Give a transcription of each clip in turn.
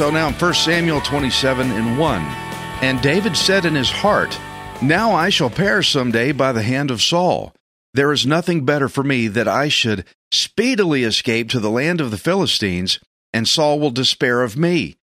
So now in 1 Samuel 27 and 1, and David said in his heart, Now I shall perish someday by the hand of Saul. There is nothing better for me that I should speedily escape to the land of the Philistines, and Saul will despair of me,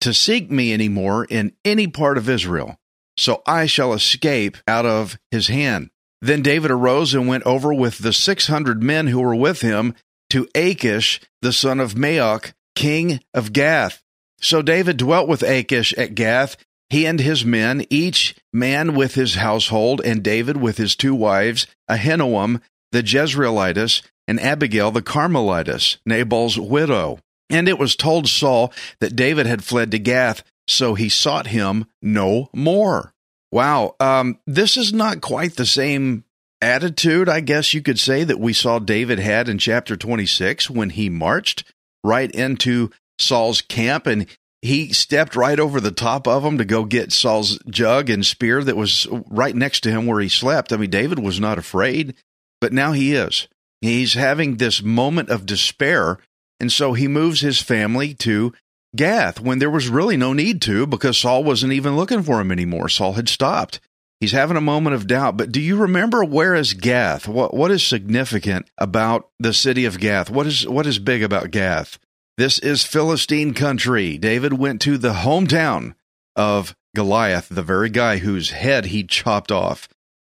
to seek me any more in any part of Israel. So I shall escape out of his hand. Then David arose and went over with the six hundred men who were with him to Achish, the son of Maoch, king of Gath. So David dwelt with Achish at Gath, he and his men, each man with his household, and David with his two wives, Ahinoam the Jezreelitess, and Abigail the Carmelitess, Nabal's widow. And it was told Saul that David had fled to Gath, so he sought him no more. Wow, um, this is not quite the same attitude, I guess you could say, that we saw David had in chapter 26 when he marched right into Saul's camp and he stepped right over the top of him to go get Saul's jug and spear that was right next to him where he slept. I mean, David was not afraid, but now he is. He's having this moment of despair, and so he moves his family to Gath when there was really no need to because Saul wasn't even looking for him anymore. Saul had stopped. He's having a moment of doubt, but do you remember where is Gath? What what is significant about the city of Gath? What is what is big about Gath? This is Philistine country. David went to the hometown of Goliath, the very guy whose head he chopped off.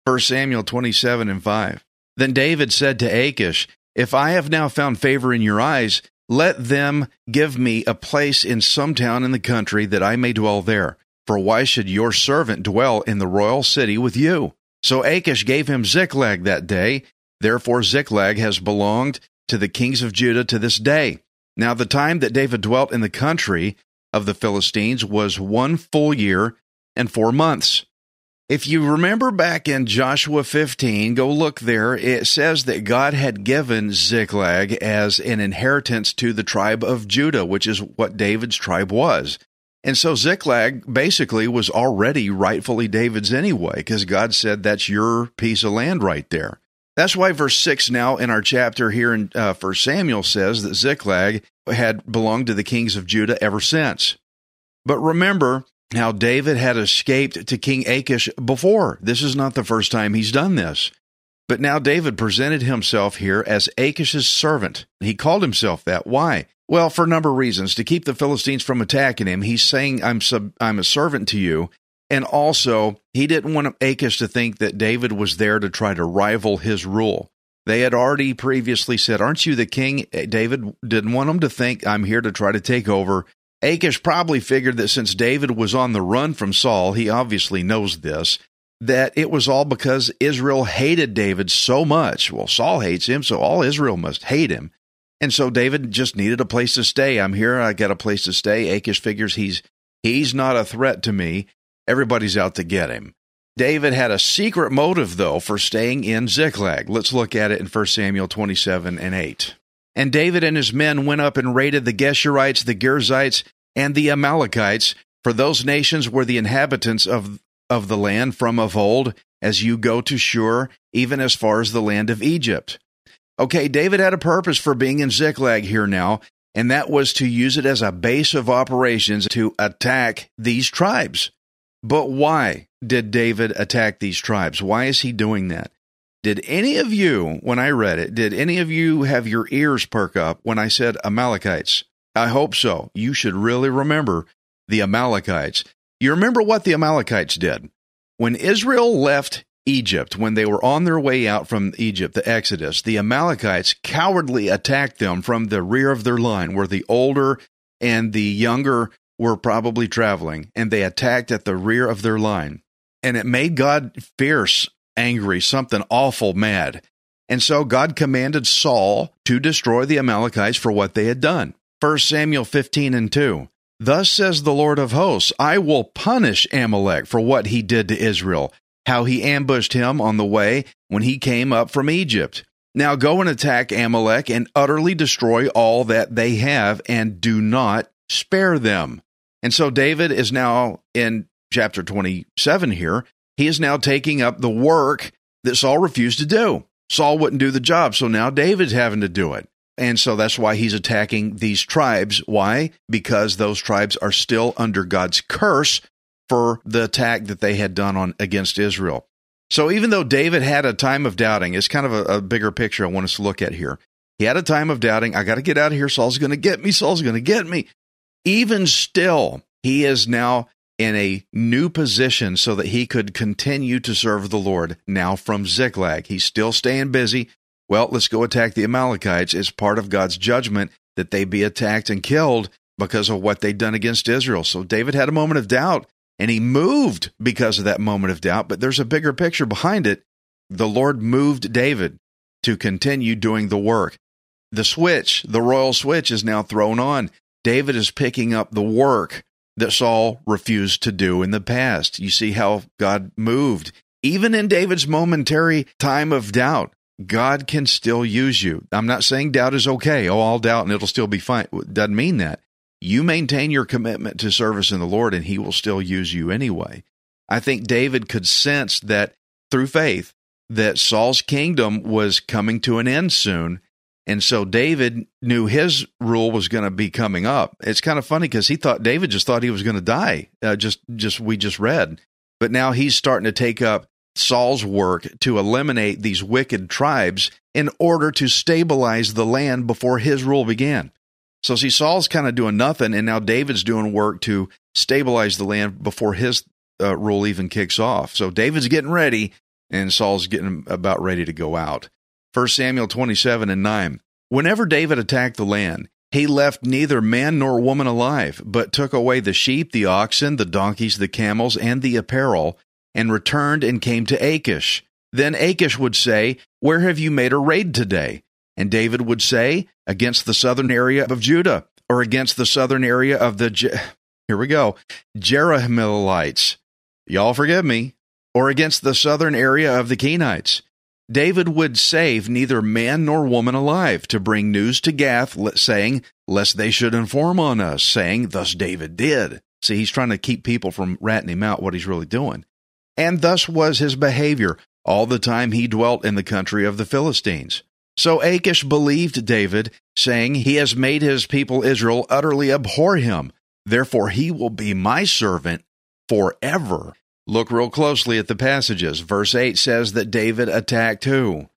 1 Samuel 27 and 5. Then David said to Achish, If I have now found favor in your eyes, let them give me a place in some town in the country that I may dwell there. For why should your servant dwell in the royal city with you? So Achish gave him Ziklag that day. Therefore, Ziklag has belonged to the kings of Judah to this day. Now, the time that David dwelt in the country of the Philistines was one full year and four months. If you remember back in Joshua 15, go look there. It says that God had given Ziklag as an inheritance to the tribe of Judah, which is what David's tribe was. And so Ziklag basically was already rightfully David's anyway, because God said that's your piece of land right there. That's why verse 6 now in our chapter here in uh, 1 Samuel says that Ziklag had belonged to the kings of Judah ever since. But remember how David had escaped to King Achish before. This is not the first time he's done this. But now David presented himself here as Achish's servant. He called himself that. Why? Well, for a number of reasons. To keep the Philistines from attacking him, he's saying, I'm, sub- I'm a servant to you. And also, he didn't want Achish to think that David was there to try to rival his rule. They had already previously said, Aren't you the king? David didn't want him to think, I'm here to try to take over. Achish probably figured that since David was on the run from Saul, he obviously knows this, that it was all because Israel hated David so much. Well, Saul hates him, so all Israel must hate him. And so David just needed a place to stay. I'm here, I got a place to stay. Achish figures he's he's not a threat to me. Everybody's out to get him. David had a secret motive, though, for staying in Ziklag. Let's look at it in 1 Samuel 27 and 8. And David and his men went up and raided the Geshurites, the Girzites, and the Amalekites, for those nations were the inhabitants of, of the land from of old, as you go to Shur, even as far as the land of Egypt. Okay, David had a purpose for being in Ziklag here now, and that was to use it as a base of operations to attack these tribes. But why did David attack these tribes? Why is he doing that? Did any of you, when I read it, did any of you have your ears perk up when I said Amalekites? I hope so. You should really remember the Amalekites. You remember what the Amalekites did? When Israel left Egypt, when they were on their way out from Egypt, the Exodus, the Amalekites cowardly attacked them from the rear of their line, where the older and the younger were probably traveling, and they attacked at the rear of their line. And it made God fierce, angry, something awful mad. And so God commanded Saul to destroy the Amalekites for what they had done. 1 Samuel 15 and 2. Thus says the Lord of hosts, I will punish Amalek for what he did to Israel, how he ambushed him on the way when he came up from Egypt. Now go and attack Amalek and utterly destroy all that they have, and do not spare them. And so David is now in chapter 27 here. He is now taking up the work that Saul refused to do. Saul wouldn't do the job, so now David's having to do it. And so that's why he's attacking these tribes. Why? Because those tribes are still under God's curse for the attack that they had done on against Israel. So even though David had a time of doubting, it's kind of a, a bigger picture I want us to look at here. He had a time of doubting. I got to get out of here. Saul's going to get me. Saul's going to get me. Even still, he is now in a new position so that he could continue to serve the Lord now from Ziklag. He's still staying busy. Well, let's go attack the Amalekites. It's part of God's judgment that they be attacked and killed because of what they'd done against Israel. So David had a moment of doubt and he moved because of that moment of doubt, but there's a bigger picture behind it. The Lord moved David to continue doing the work. The switch, the royal switch, is now thrown on. David is picking up the work that Saul refused to do in the past. You see how God moved. Even in David's momentary time of doubt, God can still use you. I'm not saying doubt is okay. Oh, I'll doubt and it'll still be fine. It doesn't mean that. You maintain your commitment to service in the Lord and he will still use you anyway. I think David could sense that through faith that Saul's kingdom was coming to an end soon. And so David knew his rule was going to be coming up. It's kind of funny because he thought David just thought he was going to die. Uh, just, just we just read, but now he's starting to take up Saul's work to eliminate these wicked tribes in order to stabilize the land before his rule began. So, see, Saul's kind of doing nothing, and now David's doing work to stabilize the land before his uh, rule even kicks off. So, David's getting ready, and Saul's getting about ready to go out. 1 Samuel 27 and 9. Whenever David attacked the land, he left neither man nor woman alive, but took away the sheep, the oxen, the donkeys, the camels, and the apparel, and returned and came to Achish. Then Achish would say, Where have you made a raid today? And David would say, Against the southern area of Judah, or against the southern area of the, Je- here we go, Jerahmeelites. Y'all forgive me. Or against the southern area of the Kenites. David would save neither man nor woman alive to bring news to Gath, saying, Lest they should inform on us, saying, Thus David did. See, he's trying to keep people from ratting him out what he's really doing and thus was his behavior all the time he dwelt in the country of the Philistines. So Achish believed David, saying, He has made his people Israel utterly abhor him. Therefore he will be my servant forever. Look real closely at the passages. Verse 8 says that David attacked who?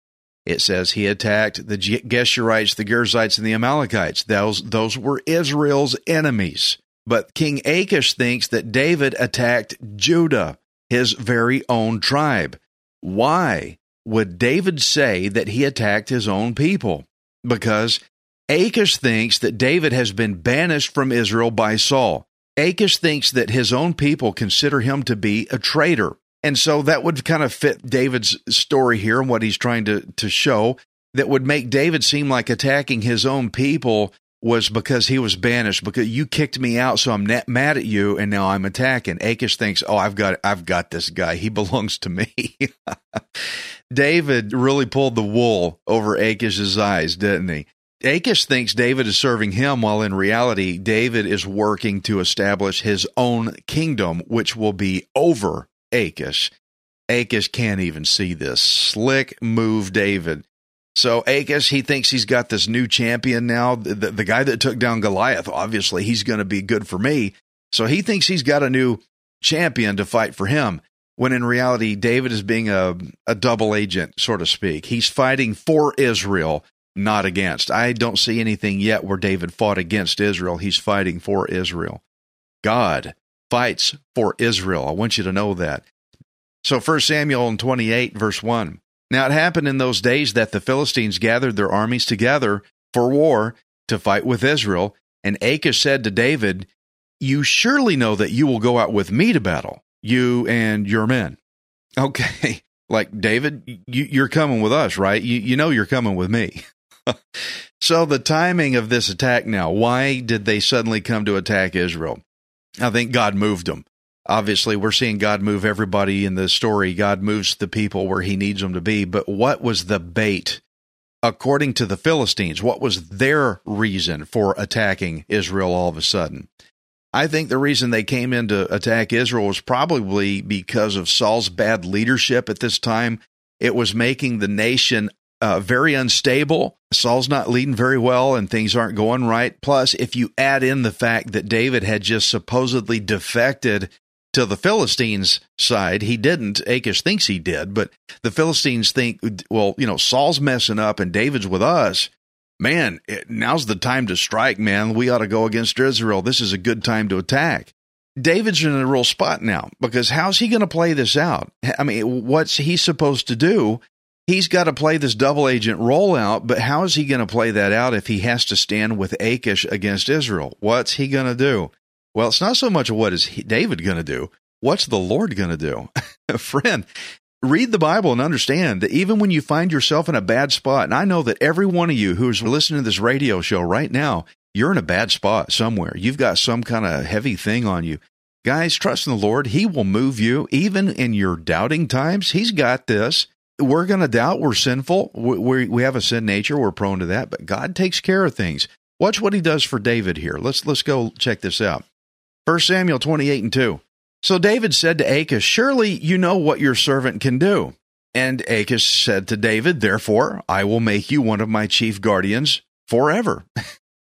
It says he attacked the Geshurites, the Girzites, and the Amalekites. Those, those were Israel's enemies. But King Achish thinks that David attacked Judah his very own tribe. Why would David say that he attacked his own people? Because Achish thinks that David has been banished from Israel by Saul. Achish thinks that his own people consider him to be a traitor. And so that would kind of fit David's story here and what he's trying to, to show that would make David seem like attacking his own people was because he was banished because you kicked me out so I'm mad at you and now I'm attacking. Achish thinks, "Oh, I've got I've got this guy. He belongs to me." David really pulled the wool over Achish's eyes, didn't he? Achish thinks David is serving him while in reality David is working to establish his own kingdom which will be over Achish. Achish can't even see this. Slick move David. So Achish, he thinks he's got this new champion now. The, the, the guy that took down Goliath, obviously, he's going to be good for me. So he thinks he's got a new champion to fight for him. When in reality, David is being a, a double agent, so to speak. He's fighting for Israel, not against. I don't see anything yet where David fought against Israel. He's fighting for Israel. God fights for Israel. I want you to know that. So 1 Samuel 28, verse 1. Now it happened in those days that the Philistines gathered their armies together for war to fight with Israel. And Achish said to David, You surely know that you will go out with me to battle, you and your men. Okay, like David, you, you're coming with us, right? You, you know you're coming with me. so the timing of this attack now, why did they suddenly come to attack Israel? I think God moved them. Obviously, we're seeing God move everybody in the story. God moves the people where he needs them to be. But what was the bait? According to the Philistines, what was their reason for attacking Israel all of a sudden? I think the reason they came in to attack Israel was probably because of Saul's bad leadership at this time. It was making the nation uh, very unstable. Saul's not leading very well and things aren't going right. Plus, if you add in the fact that David had just supposedly defected to the Philistines' side. He didn't. Achish thinks he did, but the Philistines think, well, you know, Saul's messing up and David's with us. Man, it, now's the time to strike, man. We ought to go against Israel. This is a good time to attack. David's in a real spot now because how's he going to play this out? I mean, what's he supposed to do? He's got to play this double agent rollout, but how is he going to play that out if he has to stand with Achish against Israel? What's he going to do? Well, it's not so much of what is David going to do. What's the Lord going to do? Friend, read the Bible and understand that even when you find yourself in a bad spot, and I know that every one of you who's listening to this radio show right now, you're in a bad spot somewhere. You've got some kind of heavy thing on you. Guys, trust in the Lord. He will move you even in your doubting times. He's got this. We're going to doubt. We're sinful. We, we, we have a sin nature. We're prone to that, but God takes care of things. Watch what he does for David here. Let's let's go check this out. 1 Samuel 28 and 2. So David said to Achish, Surely you know what your servant can do. And Achish said to David, Therefore, I will make you one of my chief guardians forever.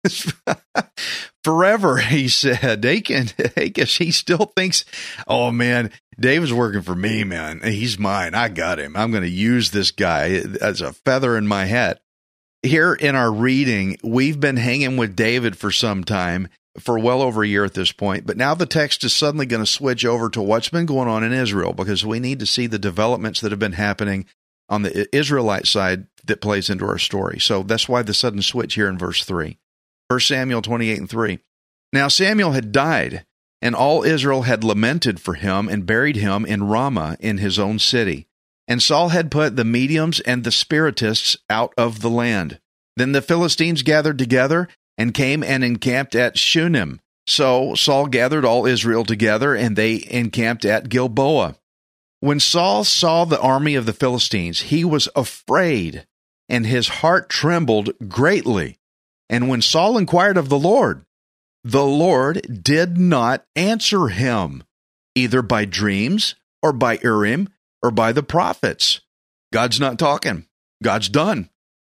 forever, he said. Achish, he still thinks, oh man, David's working for me, man. He's mine. I got him. I'm going to use this guy as a feather in my hat. Here in our reading, we've been hanging with David for some time, for well over a year at this point. But now the text is suddenly going to switch over to what's been going on in Israel because we need to see the developments that have been happening on the Israelite side that plays into our story. So that's why the sudden switch here in verse 3. 1 Samuel 28 and 3. Now Samuel had died, and all Israel had lamented for him and buried him in Ramah in his own city. And Saul had put the mediums and the spiritists out of the land. Then the Philistines gathered together and came and encamped at Shunem. So Saul gathered all Israel together, and they encamped at Gilboa. When Saul saw the army of the Philistines, he was afraid, and his heart trembled greatly. And when Saul inquired of the Lord, the Lord did not answer him, either by dreams, or by Urim, or by the prophets. God's not talking. God's done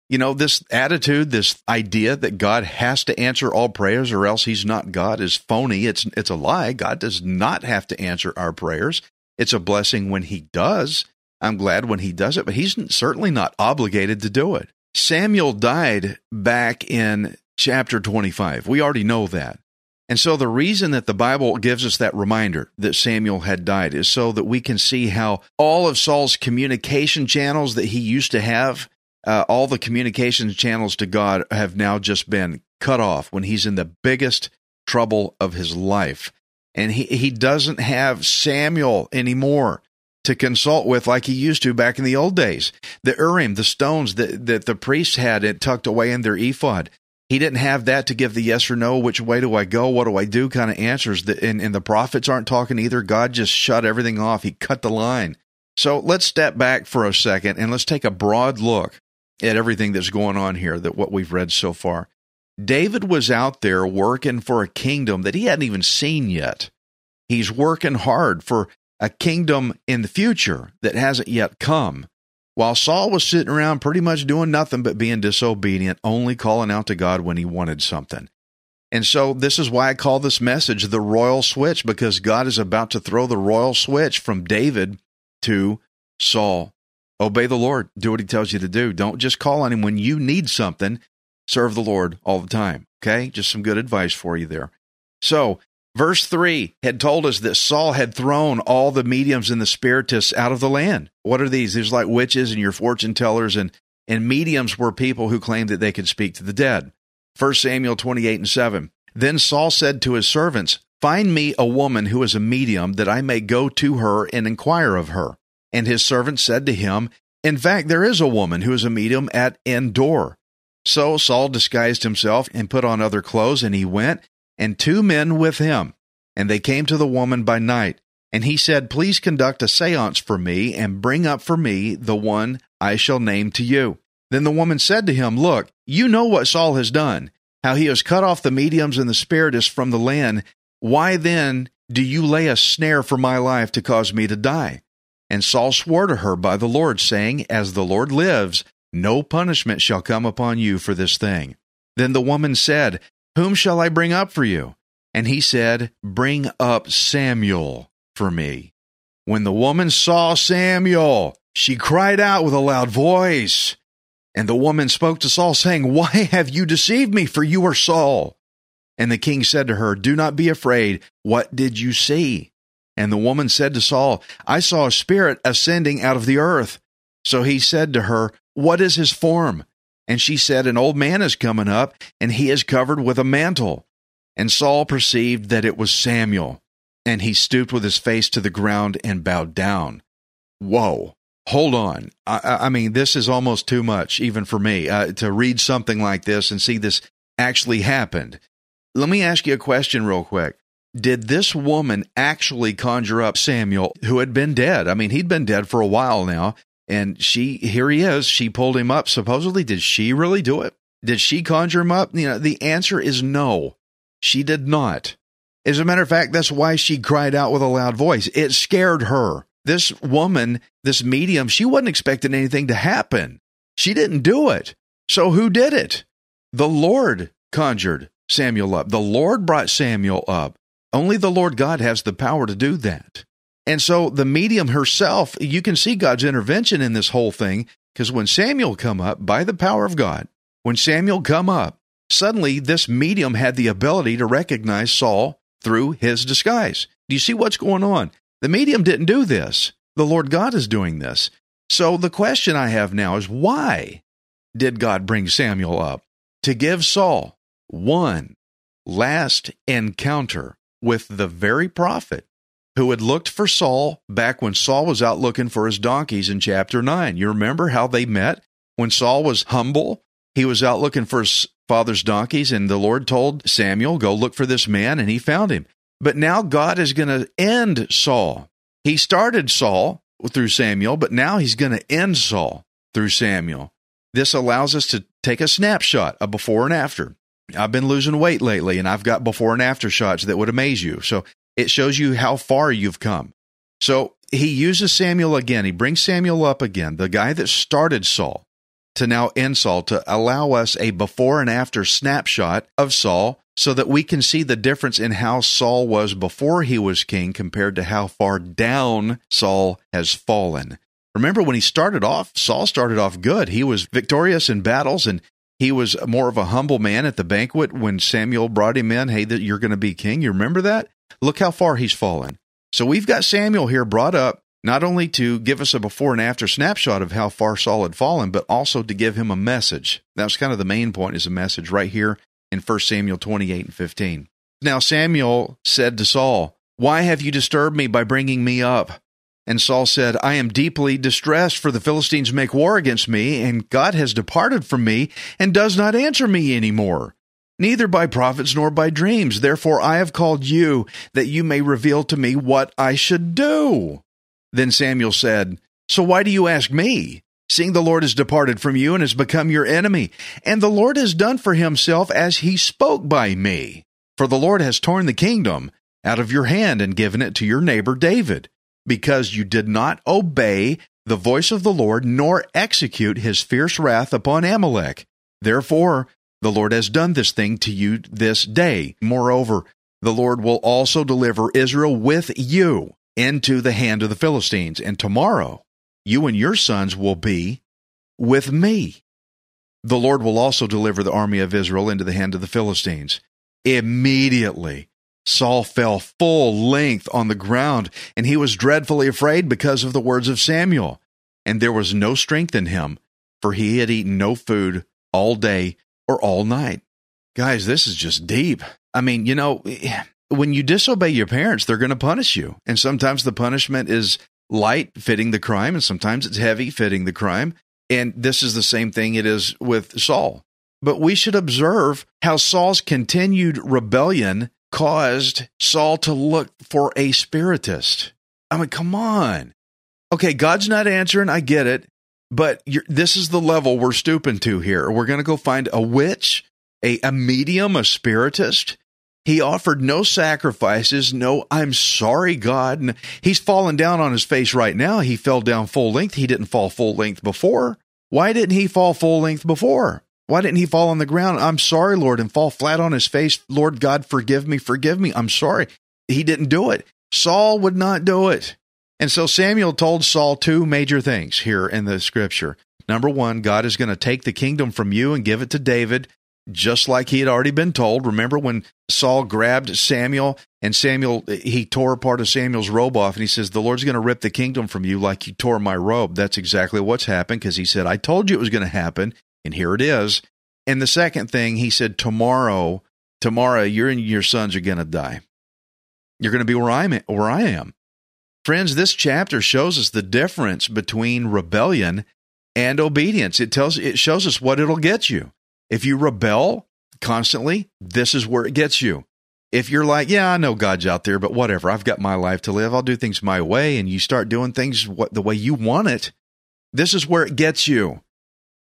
you know, this attitude, this idea that God has to answer all prayers or else he's not God is phony. It's it's a lie. God does not have to answer our prayers. It's a blessing when he does. I'm glad when he does it, but he's certainly not obligated to do it. Samuel died back in chapter 25. We already know that. And so the reason that the Bible gives us that reminder that Samuel had died is so that we can see how all of Saul's communication channels that he used to have uh, all the communications channels to God have now just been cut off when he's in the biggest trouble of his life. And he, he doesn't have Samuel anymore to consult with like he used to back in the old days. The Urim, the stones that, that the priests had it tucked away in their ephod. He didn't have that to give the yes or no, which way do I go, what do I do kind of answers. And, and the prophets aren't talking either. God just shut everything off. He cut the line. So let's step back for a second and let's take a broad look at everything that's going on here, that what we've read so far. David was out there working for a kingdom that he hadn't even seen yet. He's working hard for a kingdom in the future that hasn't yet come. While Saul was sitting around pretty much doing nothing but being disobedient, only calling out to God when he wanted something. And so, this is why I call this message the royal switch, because God is about to throw the royal switch from David to Saul. Obey the Lord. Do what he tells you to do. Don't just call on him when you need something. Serve the Lord all the time. Okay? Just some good advice for you there. So, Verse 3 had told us that Saul had thrown all the mediums and the spiritists out of the land. What are these? There's like witches and your fortune tellers, and, and mediums were people who claimed that they could speak to the dead. 1 Samuel 28 and 7. Then Saul said to his servants, Find me a woman who is a medium, that I may go to her and inquire of her. And his servants said to him, In fact, there is a woman who is a medium at Endor. So Saul disguised himself and put on other clothes, and he went and two men with him. And they came to the woman by night. And he said, Please conduct a seance for me, and bring up for me the one I shall name to you. Then the woman said to him, Look, you know what Saul has done, how he has cut off the mediums and the spiritists from the land. Why then do you lay a snare for my life to cause me to die? And Saul swore to her by the Lord, saying, As the Lord lives, no punishment shall come upon you for this thing. Then the woman said, whom shall I bring up for you? And he said, Bring up Samuel for me. When the woman saw Samuel, she cried out with a loud voice. And the woman spoke to Saul, saying, Why have you deceived me? For you are Saul. And the king said to her, Do not be afraid. What did you see? And the woman said to Saul, I saw a spirit ascending out of the earth. So he said to her, What is his form? And she said, An old man is coming up, and he is covered with a mantle. And Saul perceived that it was Samuel, and he stooped with his face to the ground and bowed down. Whoa. Hold on. I, I mean, this is almost too much, even for me, uh, to read something like this and see this actually happened. Let me ask you a question real quick. Did this woman actually conjure up Samuel, who had been dead? I mean, he'd been dead for a while now, and she, here he is. She pulled him up. Supposedly, did she really do it? Did she conjure him up? You know, the answer is no. She did not. As a matter of fact, that's why she cried out with a loud voice. It scared her. This woman, this medium, she wasn't expecting anything to happen. She didn't do it. So who did it? The Lord conjured Samuel up. The Lord brought Samuel up. Only the Lord God has the power to do that. And so the medium herself, you can see God's intervention in this whole thing because when Samuel come up by the power of God, when Samuel come up, suddenly this medium had the ability to recognize Saul through his disguise. Do you see what's going on? The medium didn't do this. The Lord God is doing this. So the question I have now is why did God bring Samuel up? To give Saul one last encounter with the very prophet who had looked for Saul back when Saul was out looking for his donkeys in chapter 9. You remember how they met? When Saul was humble, he was out looking for his father's donkeys, and the Lord told Samuel, Go look for this man, and he found him. But now God is going to end Saul. He started Saul through Samuel, but now he's going to end Saul through Samuel. This allows us to take a snapshot, a before and after. I've been losing weight lately, and I've got before and after shots that would amaze you. So it shows you how far you've come. So he uses Samuel again. He brings Samuel up again, the guy that started Saul, to now end Saul, to allow us a before and after snapshot of Saul so that we can see the difference in how Saul was before he was king compared to how far down Saul has fallen. Remember when he started off, Saul started off good. He was victorious in battles and he was more of a humble man at the banquet when Samuel brought him in. Hey, that you're going to be king. You remember that? Look how far he's fallen. So we've got Samuel here brought up not only to give us a before and after snapshot of how far Saul had fallen, but also to give him a message. That's kind of the main point is a message right here in 1 Samuel 28 and 15. Now Samuel said to Saul, Why have you disturbed me by bringing me up? And Saul said, I am deeply distressed, for the Philistines make war against me, and God has departed from me and does not answer me any more neither by prophets nor by dreams. Therefore I have called you, that you may reveal to me what I should do. Then Samuel said, So why do you ask me? Seeing the Lord has departed from you and has become your enemy, and the Lord has done for himself as he spoke by me. For the Lord has torn the kingdom out of your hand and given it to your neighbor David, because you did not obey the voice of the Lord nor execute his fierce wrath upon Amalek. Therefore, the Lord has done this thing to you this day. Moreover, the Lord will also deliver Israel with you into the hand of the Philistines. And tomorrow, you and your sons will be with me. The Lord will also deliver the army of Israel into the hand of the Philistines. Immediately, Saul fell full length on the ground, and he was dreadfully afraid because of the words of Samuel. And there was no strength in him, for he had eaten no food all day or all night. Guys, this is just deep. I mean, you know, when you disobey your parents, they're going to punish you. And sometimes the punishment is light, fitting the crime, and sometimes it's heavy, fitting the crime. And this is the same thing it is with Saul. But we should observe how Saul's continued rebellion caused Saul to look for a spiritist. I mean, come on. Okay, God's not answering. I get it. But this is the level we're stooping to here. We're going to go find a witch, a, a medium, a spiritist. He offered no sacrifices, no, I'm sorry, God. And He's fallen down on his face right now. He fell down full length. He didn't fall full length before. Why didn't he fall full length before? Why didn't he fall on the ground? I'm sorry, Lord, and fall flat on his face. Lord God, forgive me, forgive me. I'm sorry. He didn't do it. Saul would not do it. And so Samuel told Saul two major things here in the scripture. Number one, God is going to take the kingdom from you and give it to David, just like he had already been told. Remember when Saul grabbed Samuel and Samuel, he tore part of Samuel's robe off and he says, The Lord's going to rip the kingdom from you like you tore my robe. That's exactly what's happened because he said, I told you it was going to happen. And here it is. And the second thing, he said, Tomorrow, tomorrow, you and your sons are going to die. You're going to be where I'm where I am. Friends, this chapter shows us the difference between rebellion and obedience. It tells it shows us what it'll get you. If you rebel constantly, this is where it gets you. If you're like, yeah, I know God's out there, but whatever, I've got my life to live. I'll do things my way and you start doing things what the way you want it, this is where it gets you.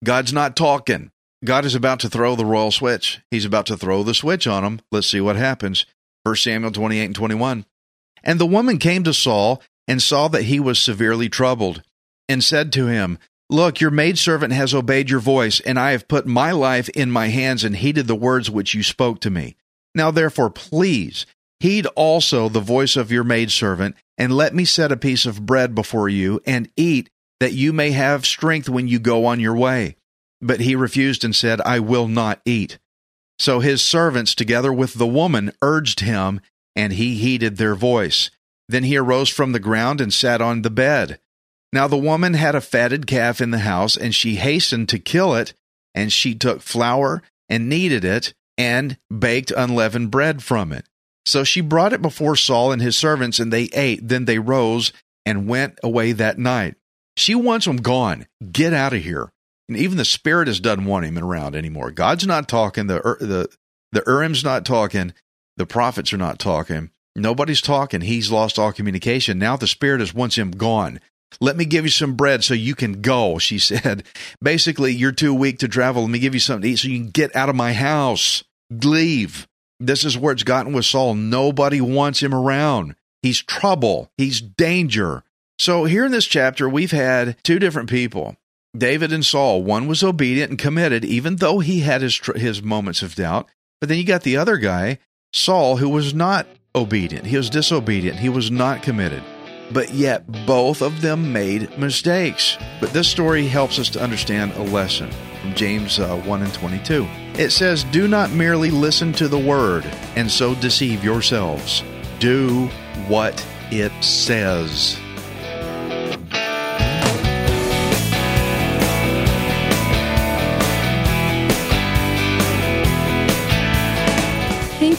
God's not talking. God is about to throw the royal switch. He's about to throw the switch on him. Let's see what happens. 1 Samuel 28 and 21. And the woman came to Saul and saw that he was severely troubled, and said to him, Look, your maidservant has obeyed your voice, and I have put my life in my hands and heeded the words which you spoke to me. Now therefore, please heed also the voice of your maidservant, and let me set a piece of bread before you, and eat, that you may have strength when you go on your way. But he refused and said, I will not eat. So his servants, together with the woman, urged him, and he heeded their voice. Then he arose from the ground and sat on the bed. Now the woman had a fatted calf in the house, and she hastened to kill it, and she took flour and kneaded it, and baked unleavened bread from it. So she brought it before Saul and his servants, and they ate. Then they rose and went away that night. She wants him gone. Get out of here. And even the spirit doesn't want him around anymore. God's not talking. The er, the the Urim's not talking. The prophets are not talking. Nobody's talking. He's lost all communication. Now the spirit is wants him gone. Let me give you some bread so you can go, she said. Basically, you're too weak to travel. Let me give you something to eat so you can get out of my house. Leave. This is where it's gotten with Saul. Nobody wants him around. He's trouble. He's danger. So here in this chapter, we've had two different people, David and Saul. One was obedient and committed, even though he had his his moments of doubt. But then you got the other guy, Saul, who was not obedient. He was disobedient. He was not committed. But yet, both of them made mistakes. But this story helps us to understand a lesson from James uh, 1 and 22. It says, Do not merely listen to the word and so deceive yourselves. Do what it says.